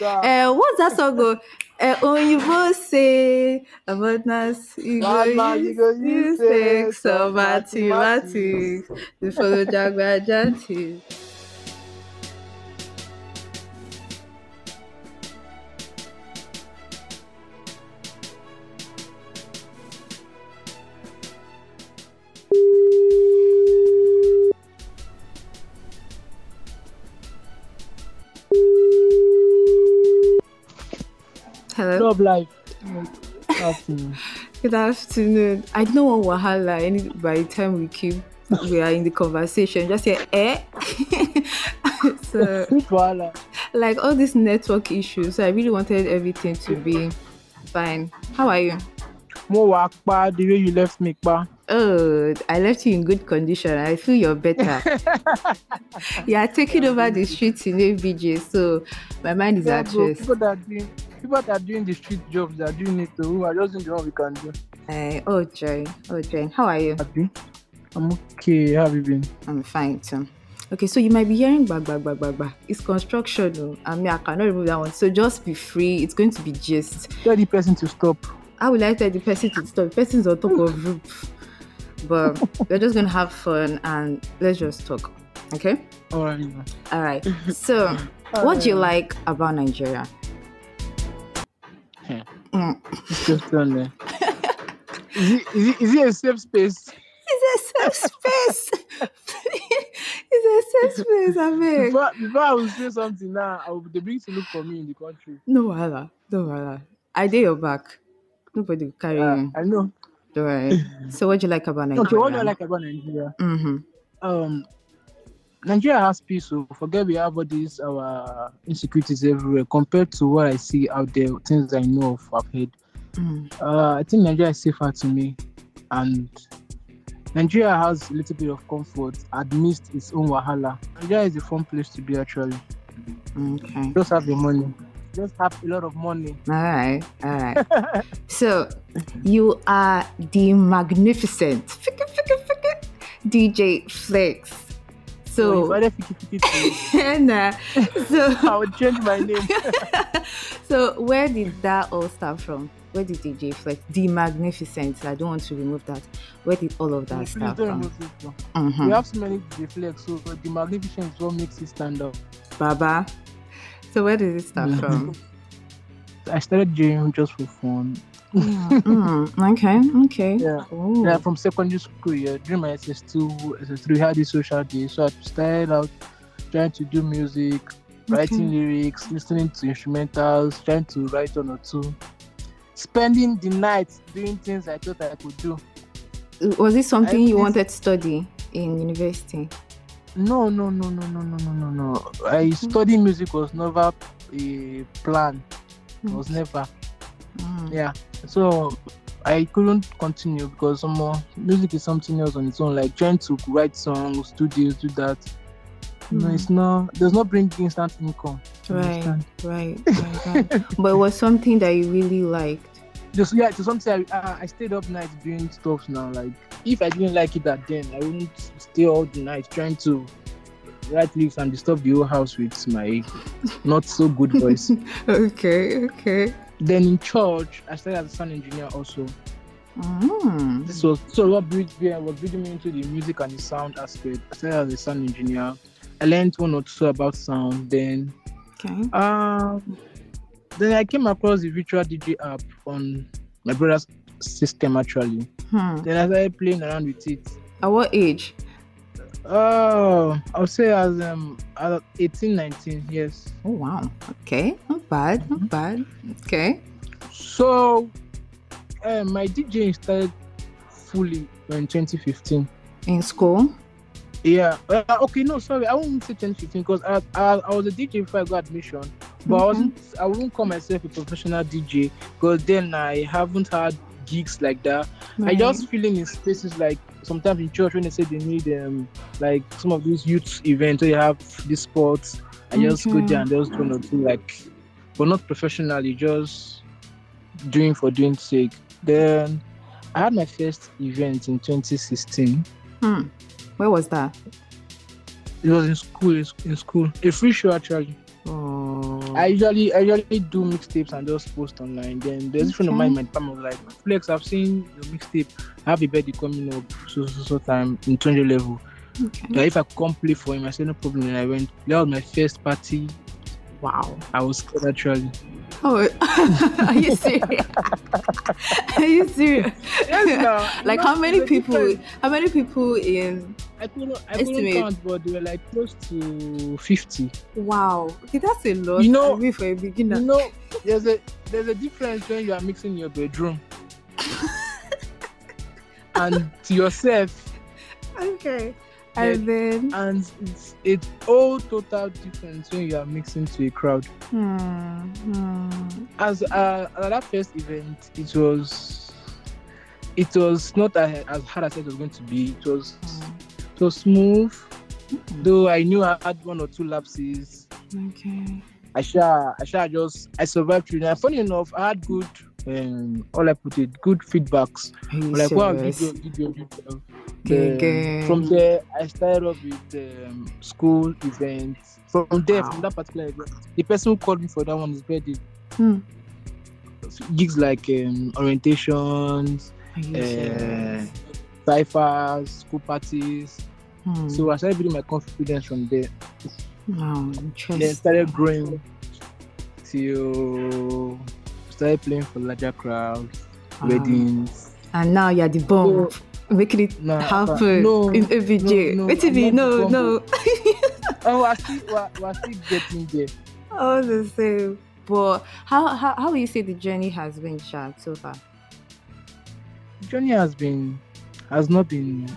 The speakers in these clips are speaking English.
Uh, what's that song go? Eh, uh, both say about us. you go use, use sex or mathematics. The follow Jagba Jantis. Life. Afternoon. Good afternoon. I don't want wahala any by the time we keep we are in the conversation. Just say eh. so wahala? like all these network issues. So I really wanted everything to be fine. How are you? More work, pa the way you left me pa. Oh, I left you in good condition. I feel you're better. you are taking over the streets in ABJ, so my mind is Yeah, at rest. people that people that are doing the street jobs, they are doing it. We are just doing the one we can do. Uh, oh, Joy. Oh. How are you? Happy? I'm okay. How have you been? I'm fine too. Okay, so you might be hearing bag bag bag bag bag. It's construction. oh. I mean, I cannot remove that one. So just be free. It's going to be just. Tell the person to stop. How will I tell the person to stop? The person's on top of roof. But we're just gonna have fun and let's just talk. Okay? All right. All right. So, what do you like about Nigeria? Mm. Done there. is, it, is, it, is it a safe space? It's a safe space. it's a safe space, I mean. Before, before I will say something now, I will be bring to look for me in the country. No wahala. No wahala. I did your back. Nobody will carry Uh, you. I know. So, what do you like about Nigeria? Okay, what do I like about Nigeria? Mm-hmm. um Nigeria has peace, so forget we have all these our insecurities everywhere compared to what I see out there, things I know of, I've heard. Mm. Uh, I think Nigeria is safer to me, and Nigeria has a little bit of comfort amidst its own wahala. Nigeria is a fun place to be actually. Okay. Just have the money, just have a lot of money. All right. All right. so, you are the magnificent DJ Phlex. So if So, I let 50 50, and, uh, so, I would change my name. so where did that all start from? Where did DJ Phlex, the magnificent? I don't want to remove that. Where did all of that Please start from? remove this one. Mhm. We have so many reflex, so the magnificence is what makes it stand out. Baba. So where did it start Mhm. from? I started jamming just for fun. Mm, mm, okay, okay. Yeah. Ooh. Yeah, from secondary school, yeah. During my SS2, SS3, we had this social day. So I started out trying to do music, writing lyrics, listening to instrumentals, trying to write one or two. Spending the night doing things I thought I could do. Was it something you Everything- wanted to study in university? No, no, no, no, no, no, no, no, no. I studying music was never a plan. It was never. Mm. Yeah. So I couldn't continue because some more music is something else on its own. Like trying to write songs, do this, do that. No, Mm. it's not. Does not bring instant income. Right, right, but it was something that you really liked. Just yeah, to something I, I I stayed up nights doing stuff now. Like if I didn't like it that then, I wouldn't stay all the night trying to write lyrics and disturb the whole house with my not so good voice. Okay, okay. Then in church, I started as a sound engineer also. Mm. This was so what bridged me was bringing me into the music and the sound aspect. I started as a sound engineer. I learned one or two about sound. Then, Okay. um, then I came across the virtual DJ app on my brother's system actually. Hmm. Then I started playing around with it. At what age? Oh, I would say as um at 18, 19, yes. Oh wow. Okay. Not bad. Not bad. Okay. So, uh, my DJing started fully in 2015. In school. Yeah. Uh, okay. No, sorry. I won't say 2015 because I, I I was a DJ before I got admission, but I wasn't. I wouldn't call myself a professional DJ because then I haven't had gigs like that. I just feeling in spaces like sometimes in church when they say they need um like some of these youth events where you have these sports. I just go there and just do one or two like, but not professionally, just doing for doing sake. Then I had my first event in 2016. Hmm. Where was that? It was in school. In in school, a free show actually. Oh. I mm. usually I usually do mixtapes and just post online. Then there's a friend of mine, my department was like, Phlex, I've seen your mixtape. I have a birthday coming up so so so time in 20 level. Okay. Like if I come play for him, I said no problem. And I went. That was my first party. Wow. I was scared actually. Oh, are you serious? are you serious? like how many people? How many people in? I couldn't, I couldn't Estimate. count, but they were like close to 50. Wow. Okay, that's a lot. You know- I for a beginner. You know, there's a there's a difference when you are mixing your bedroom and to yourself, Okay. And then. and it's it's all total difference when you are mixing to a crowd. Hmm. hmm. As uh, at that first event, it was it was not as, as hard as it was going to be. It was it was smooth, though I knew I had one or two lapses. Okay. I shall, I shall just, I survived through that. Funny enough, I had good, um, all I put it, good feedbacks. Like, wow, video, video, video. From there, I started off with um, school events. From there, Wow. from that particular event, the person who called me for that one is birthday. Hmm. Gigs like um, orientations, uh, ciphers, school parties. Hmm. So I started building my confidence from there. wow, then started growing till started playing for larger crowds, Wow. weddings. And now you're the bomb. Making it Nah, happen no, in ABJ. no, no, Wait till I'm me, not the no, no. Oh, we're still, we're, we're still getting there. All the same. But how how how will you say the journey has been, Sha, so far? The journey has been, has not been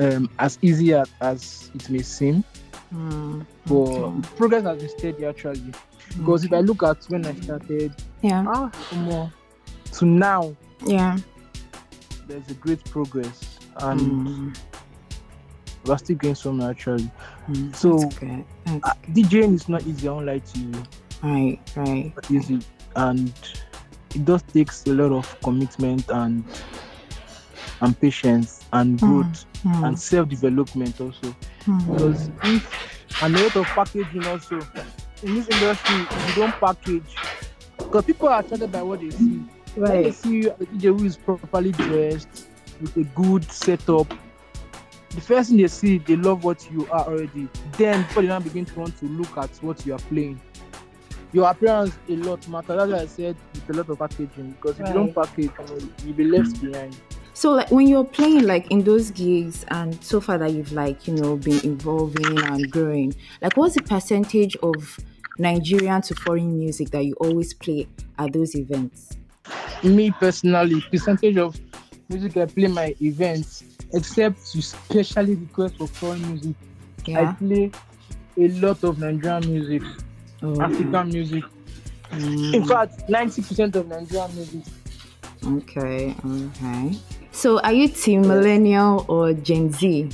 um, as easy as, as it may seem, Hmm. but okay. progress has been steady actually. Because if I look at when I started, yeah, ah, more to now, yeah. there's a great progress, and Hmm. we're still going somewhere actually. Hmm. So- That's good. That's Uh, DJing is not easy. I won't lie to you. right, right. Not easy, and it does takes a lot of commitment and and patience and Hmm. growth Hmm. and self development also. Hmm. Because if and a lot of packaging also in this industry, if you don't package, because people are attracted by what they see. When they see you as a DJ who is properly dressed with a good setup, the first thing they see, they love what you are already. Then before they now begin to want to look at what you are playing. Your appearance a lot matters. That's why I said with a lot of packaging. Because if you don't package, you'll be left behind. So like when you're playing like in those gigs and so far that you've like, you know, been evolving and growing, like what's the percentage of Nigerian to foreign music that you always play at those events? Me personally, percentage of music I play my events, except to specially request for foreign music, I play a lot of Nigerian music, Oh, African music. mm, In fact, 90% of Nigerian music. okay, okay. So are you team millennial or Gen Z?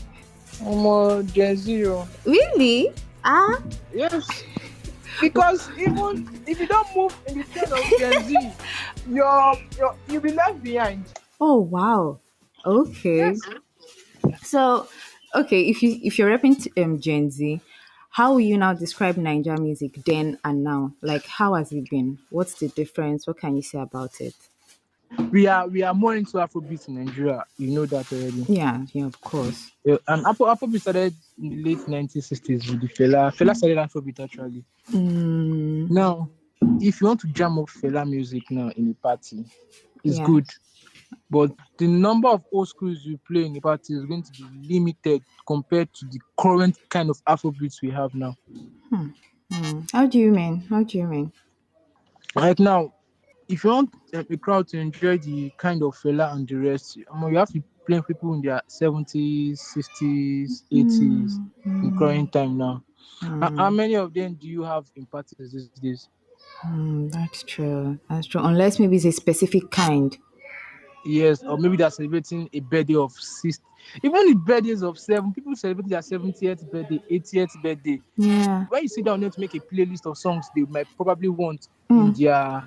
I'm a Gen Zero. Really? Ah, Yes. Because even if you don't move in the trend of Gen Z, you're, you're, you'll be left behind. oh wow. Okay. Yes. So, okay, if you if you're repping t- um, Gen Z, how will you now describe Niger music then and now? Like, how has it been? What's the difference? What can you say about it? We are we are more into Afrobeat in Nigeria. You know that already. Yeah, yeah, of course. Yeah, and Afro, Afrobeat started in the late 1960s with the Fela. Fela started Afrobeat actually. Mm, Now, if you want to jam up Fela music now in a party, it's Yeah. good. But the number of old schools you play in a party is going to be limited compared to the current kind of Afrobeats we have now. mm. How do you mean? How do you mean? Right now, if you want um, a crowd to enjoy the kind of Fela and the rest, um, you have to play people in their 70s, 60s, 80s, in Mm, current time now. mm, How- many of them do you have in parties these days? mm, that's true. That's true. Unless maybe it's a specific kind. Yes, or maybe they're celebrating a birthday of six. Even the birthdays of seven, people celebrate their 70th birthday, 80th birthday. Yeah. When you sit down there to make a playlist of songs they might probably want Mm. in their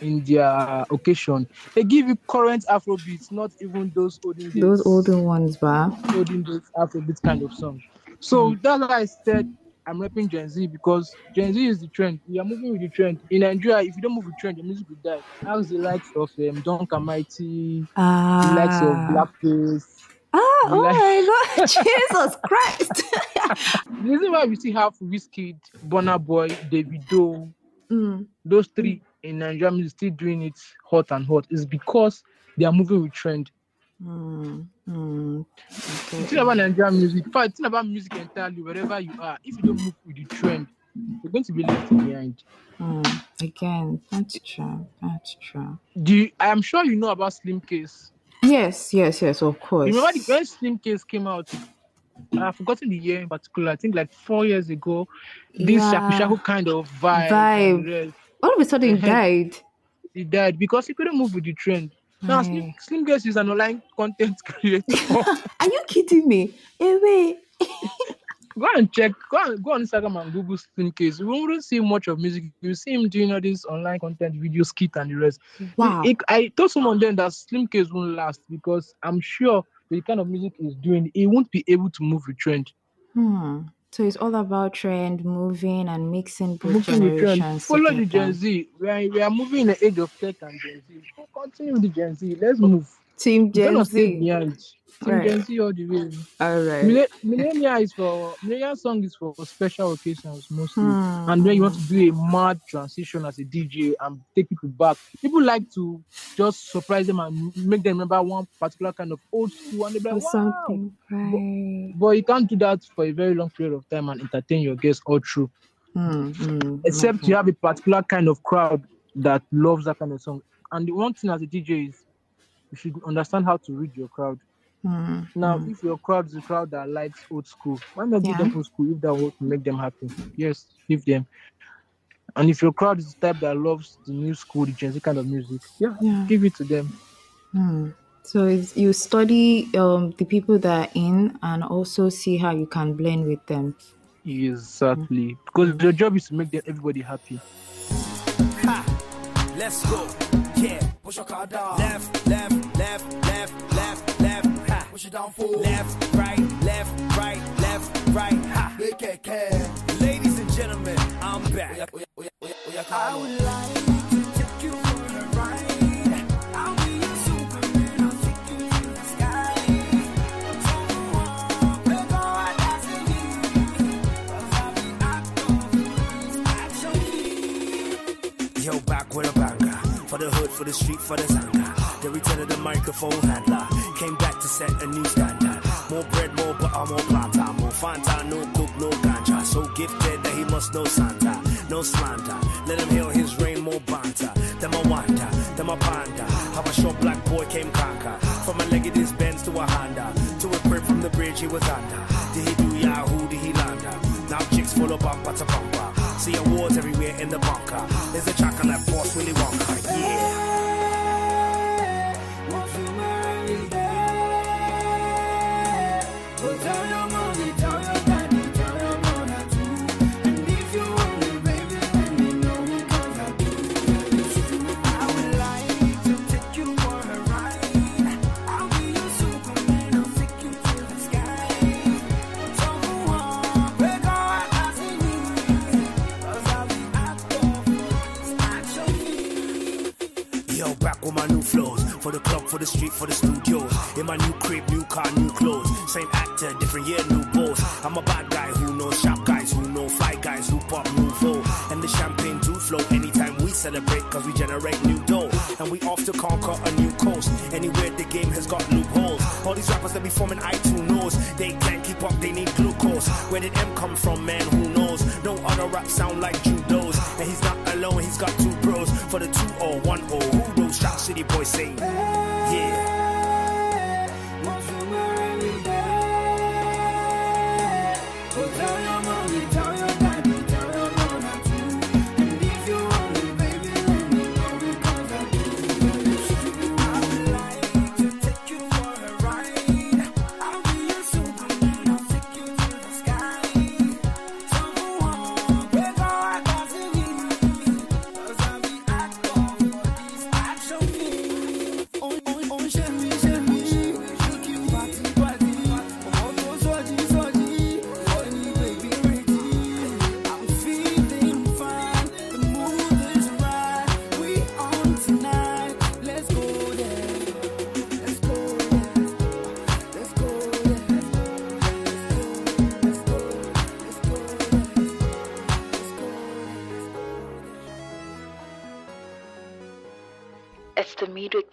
in their occasion, they give you current Afrobeats, not even those olden days, Those older ones, bah. olden days Afrobeat kind of songs. So that's why I said I'm rapping Gen Z because Gen Z is the trend. We are moving with the trend. In Nigeria, if you don't move with trend, your music will die. How's the likes of um, Duncan Mighty, Ah. the likes of Blackface. Ah, oh likes- my God, Jesus Christ. The reason why we still have Wizkid, Burna Boy, Davido, mm, those three in Nigeria music still doing it hot and hot is because they are moving with trend. mm, mm. Okay. thing about Nigerian music, in fact, the about music entirely, wherever you are, if you don't move with the trend, you're going to be left behind. Mm, again, that's true. That's true. Do you, I am sure you know about Slimcase. Yes, yes, yes, of course. You remember the, when Slimcase came out? I've forgotten the year in particular. I think like four years ago. This Yeah. shaku shaku kind of vibe. Vibe. And the rest. All of a sudden, he Mhm. died. He died because he couldn't move with the trend. Now, Right. Slim, Slimcase is an online content creator. Are you kidding me? Wait. go and check, go and go on Instagram and Google Slimcase. You won't see much of music. You see him doing all this online content, video skit, and the rest. Wow. It- I told someone then that Slimcase won't last because I'm sure the kind of music he's doing, he won't be able to move with trend. Hmm. So it's all about trend, moving, and mixing both Moving with trend. generations. Follow the together. Gen Z. We are, we are moving in the age of tech and Gen Z. Continue with the Gen Z. Let's move. Team Gen Z. Team Right. Gen Z all the way. All right. Mille- Millennial is for millennial song is for special occasions mostly. Hmm. and then you want to do a mad transition as a DJ and take people back. People like to just surprise them and make them remember one particular kind of old school, and they're or like, wow. something. Right. But you can't do that for a very long period of time and entertain your guests all through. Hmm, hmm, Except okay. you have a particular kind of crowd that loves that kind of song. And the one thing as a DJ is you should understand how to read your crowd. Hmm, Now, hmm. if your crowd is a crowd that likes old school, why not give Yeah. them old school if that will make them happy? Yes, give them. And if your crowd is the type that loves the new school, the Gen Z kind of music, yeah, Yeah. give it to them. Hmm. So it's, you study um, the people that are in and also see how you can blend with them. Exactly. Because your job is to make them everybody happy. Let's go. Yeah, push your car down. Left, left, left, Push it down. Left, right, left, right, left, right. Ha. Make it care. Ladies and gentlemen, I'm back. I would like to take you for a ride. I'll be your Superman. I'll take you to the sky. So on, we're going dancing here. 'Cause I'll be out of this action Yo, back with a banger. For the hood, for the street, for the zanga. The return of the microphone handler. Came back to set a new standard. More bread, more butter, more plata. More Fanta, no cook, no ganja. So gifted that he must know Santa. No slander. Let him heal his rain, more banter. Then I wonder, then I ponder. How a short black boy came conquer. From a leg of his Benz to a Honda. To a crib from the bridge he was under. Did he do Yahoo? Did he lander? Now chicks full of bumper to bumper. See awards everywhere in the bunker. There's a that boss Willy Wonka. Yeah. For the street, for the studios. In my new crib, new car, new clothes. Same actor, different year, new boss. I'm a bad guy who knows sharp guys, who know fly guys, who pop flow. And the champagne do flow anytime we celebrate, cause we generate new dough. And we off to conquer a new coast. Anywhere the game has got loopholes. All these rappers that be forming I2 knows. They can't keep up, they need glucose. Where did M come from, man? Who knows? No other rap sound like judos. And he's not alone, he's got two bros. For the 2 or 1 0. Who knows? Shot City boys say,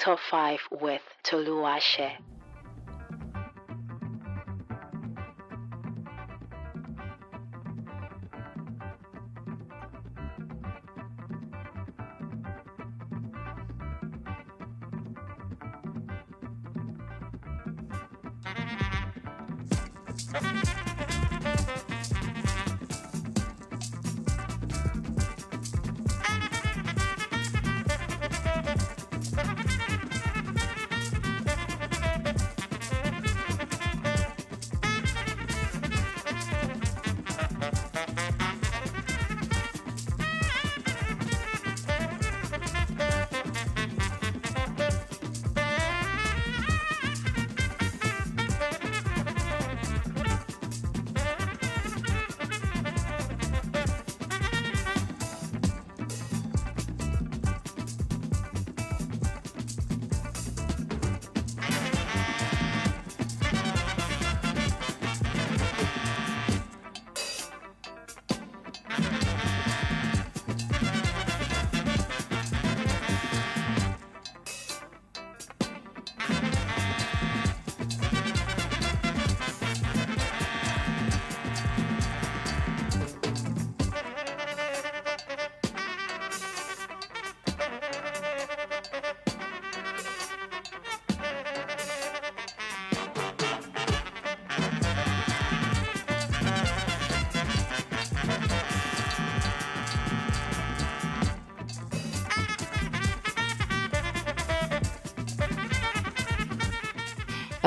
Top 5 with Tolu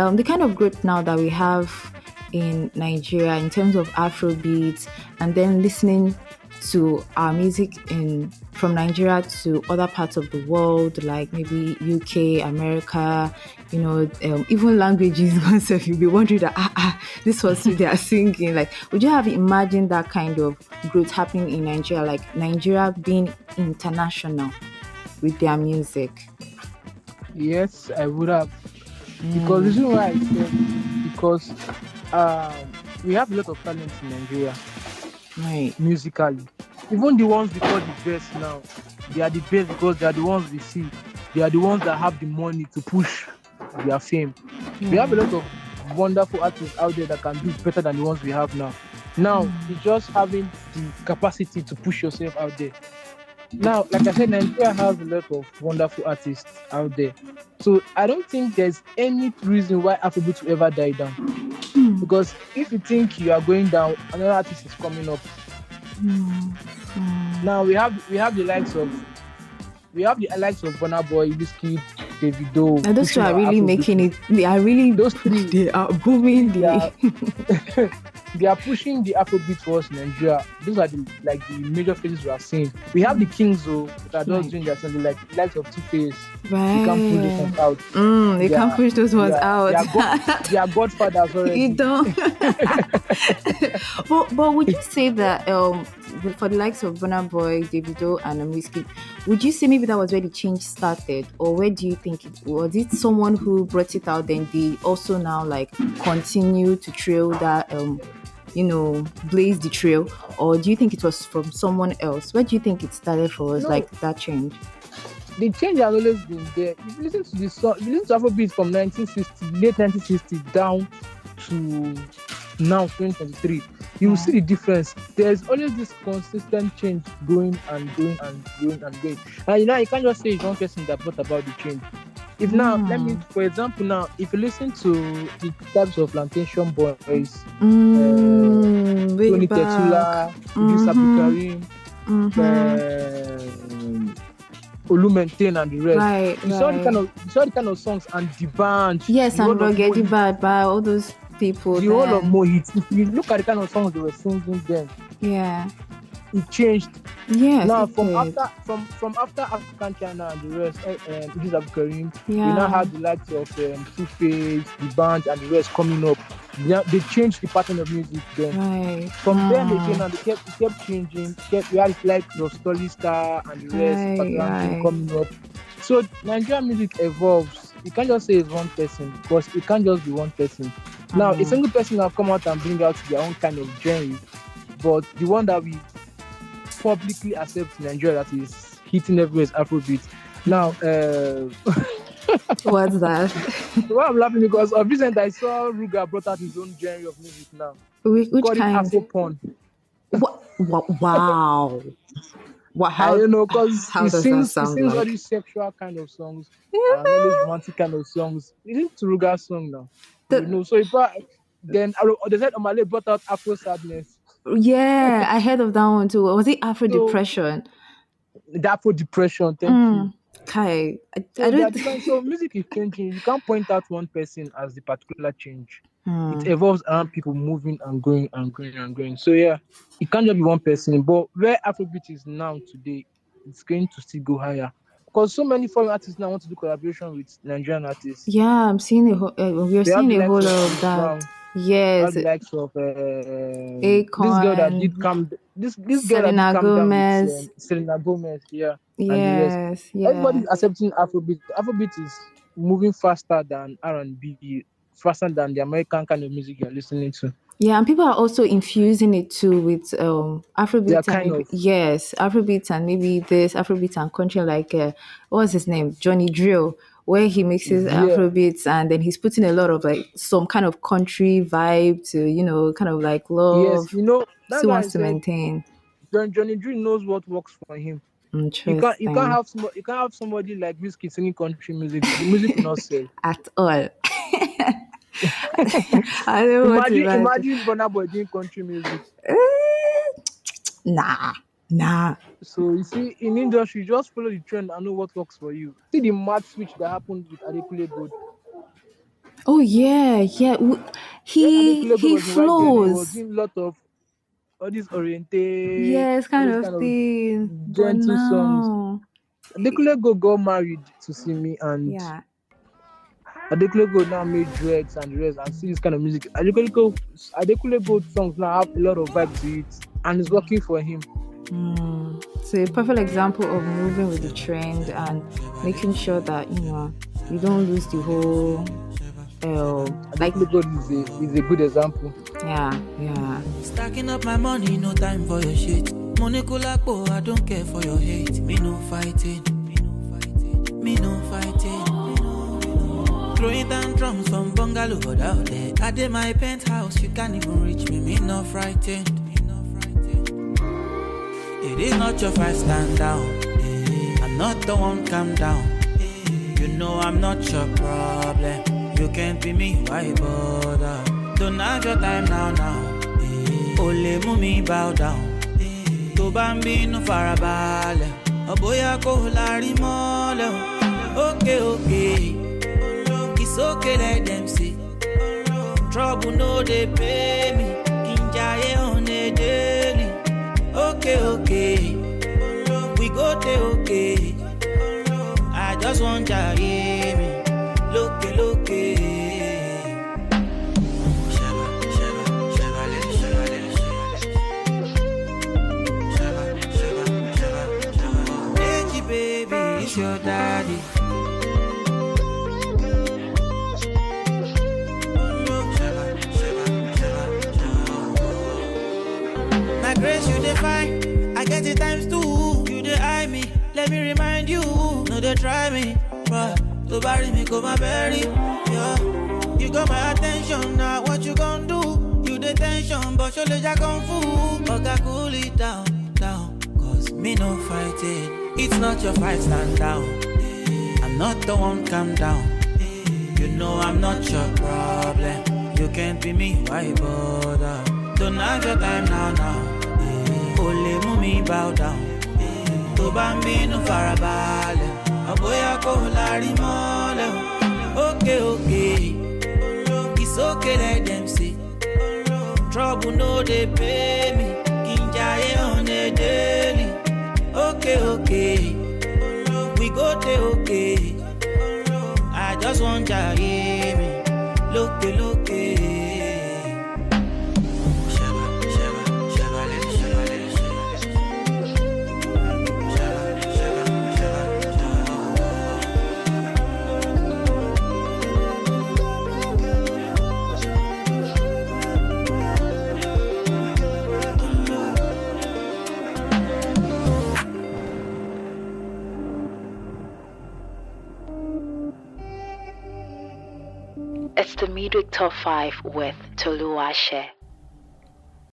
um, the kind of growth now that we have in Nigeria in terms of Afrobeat and then listening to our music in from Nigeria to other parts of the world, like maybe UK, America, you know, um, even languages. Once you'll be wondering that ah, ah this was who they are singing. Like, would you have imagined that kind of growth happening in Nigeria, like Nigeria being international with their music? Yes, I would have. Because the reason why I said because um, we have a lot of talent in Nigeria, Right. musically. Even the ones we call the best now, they are the best because they are the ones we see. They are the ones that have the money to push their fame. We have a lot of wonderful artists out there that can do better than the ones we have now. Now it's just having the capacity to push yourself out there. Now, like I said, Nigeria has a lot of wonderful artists out there. So I don't think there's any reason why Afrobeat will ever die down. Because if you think you are going down, another artist is coming up. Hmm. Now we have we have the likes of we have the likes of Burna Boy, Wizkid, Davido. And those two are really Afrobeat. making it. They are really. Those three. They are booming. They are, they are pushing the Afrobeat for us in Nigeria. Those are the like the major faces we are seeing. We have the Kings though that are just doing their thing, like the likes of Two Face. right. You can't pull those ones out. Mm, they They can't are- push those ones they are- out. They are, god, they are godfathers already. you don't. but but would you say that um for the likes of Burna Boy, Davido, and um, Wizkid, would you say maybe that was where the change started, or where do you think it was? It someone who brought it out, then they also now like continue to trail that um you know blaze the trail, or do you think it was from someone else? Where do you think it started for us, No. like that change? the change has always been there. If you listen to the song, if you listen to Afrobeat from 1960, late 1960 down to now 2023, you will see the difference. There's always this consistent change going and going and going and going. And you know, you can't just say it's one person that brought about the change. If now, let me, for example, now, if you listen to the types of Plantashun Boiz, Mm, way Tony. Tetuila, Idris Mhm. Abdulkarim, Mhm. um, Olumentane and the rest. Right, You saw the kind of you saw the kind of songs and the band. Yes, and Rogedi Bad by all those people. The whole of. Mohit. If you look at the kind of songs they were singing then, yeah. It changed. Yes. now from did. after from from after African China and the rest, uh, um, yeah. you now have the likes of um, Two Face, the band, and the rest coming up. They, they changed the pattern of music then. right. From then Mm. again, and they kept, it kept changing. Kept, we had like your Stolly Star and the rest Right, right. coming up. So Nigerian music evolves. You can't just say it's one person because it can't just be one person. Now, a Mhm. single person will come out and bring out their own kind of genre, but the one that we publicly accept in Nigeria that is hitting everywhere is Afrobeat. Now, uh, What's that? why I'm laughing because of recent I saw Ruger brought out his own genre of music now. Which, which Called it kind? Afro porn. Wha- wha- Wow. What? I How? don't know because he sings, he sings all these sexual kind of songs, and all these romantic kind of songs. Isn't Ruger song now? The- you know, so if I, then I, they said Omah Lay brought out Afro sadness, Yeah, I heard of that one too. Was it Afro So, depression? the Afro depression. Thank you. Mm. Kai, I, So, I don't. different- so music is changing. You can't point out one person as the particular change. Hmm. It evolves around people moving and going and going and going. So yeah, it can't just be one person. But where Afrobeat is now today, it's going to still go higher. Because so many foreign artists now want to do collaboration with Nigerian artists. Yeah, I'm seeing a whole. Uh, we're They seeing a whole lot of that. Yes, have likes of uh, this girl that did come. This this girl Selena that did come down Gomez. with um, Selena Gomez. Yeah. Yes, yeah. everybody's accepting Afrobeat. Afrobeat is moving faster than R and B, faster than the American kind of music you're listening to. Yeah, and people are also infusing it too with um Afrobeat are and kind maybe, of yes, Afrobeat and maybe this Afrobeat and country like uh, what's his name? Johnny Drille, where he mixes yeah. Afrobeats and then he's putting a lot of like some kind of country vibe to, you know, kind of like love. Yes, you know that's Still wants to maintain. John Johnny Drille knows what works for him. You can't you can't have some, you can't have somebody like Wizkid singing country music. The music will not sell. At all. I don't want to Imagine imagine. imagine Burna Boy doing country music. Eh, Nah, nah. So you see, in industry, just follow the trend and know what works for you. See the mad switch that happened with Adekunle Gold. Oh yeah, yeah. W- When He Gold he was in white then he was flows. doing a lot of all these orientate, Yes, all kind these of kind of thing. But gentle songs. now, Adekunle Gold got married to Simi and yeah. Adekunle Gold now made dreads and rest and see this kind of music. Gold, Adekunle Gold songs now have a lot of vibe to it and it's working for him. Mm. So a perfect example of moving with the trend and making sure that you know you don't lose the whole. Uh, like Adekunle Gold is a, is a good example. yeah, yeah. Stacking up my money, no time for your shit. Money kulapo, I don't care for your hate. Me no fighting, me no fighting, me no fighting. Throwing down drums from bungalow but out there. I did my penthouse, you can't even reach me. Me no frightened, me no frightened. It is not your fight, stand down. Eh, I'm not the one, calm down. Eh, You know I'm not your problem. You can't be me, why bother? Don't have your time now, now. Eh, Ole mú bow down. Tó bá ń bínú farabalẹ̀, ọ̀bóyá kò lárí mọ́lẹ̀ o. Ókè òkè, it's okay let them say. Trouble no dey pay me, kí n jayé on a daily. Okay, okay, we go dey okay. I just want jayé mi, lókè Look. Deji, baby, it's your daddy. Let me remind you. No, they try me. But to bury me, go my berry. Yeah. You got my attention. Now, what you gonna do? You the tension, but legs are kung fu. Okay, cool it down, down. Cause me no fighting. It's not your fight, stand down. I'm not the one, calm down. You know I'm not your problem. You can't be me, why bother? Don't have your time now, now. Only mi bow down. Tó bá ń bínú farabalẹ̀, ọ̀bóyá kò lárí mọ́lẹ̀ òkè, it's okay let them say. Trouble no dey pay me, kí n jayé on a daily. Ókè òkè, we go dey okay. I just want jayé mi, lókè lókè. It's Top 5 with Tolu Ashe.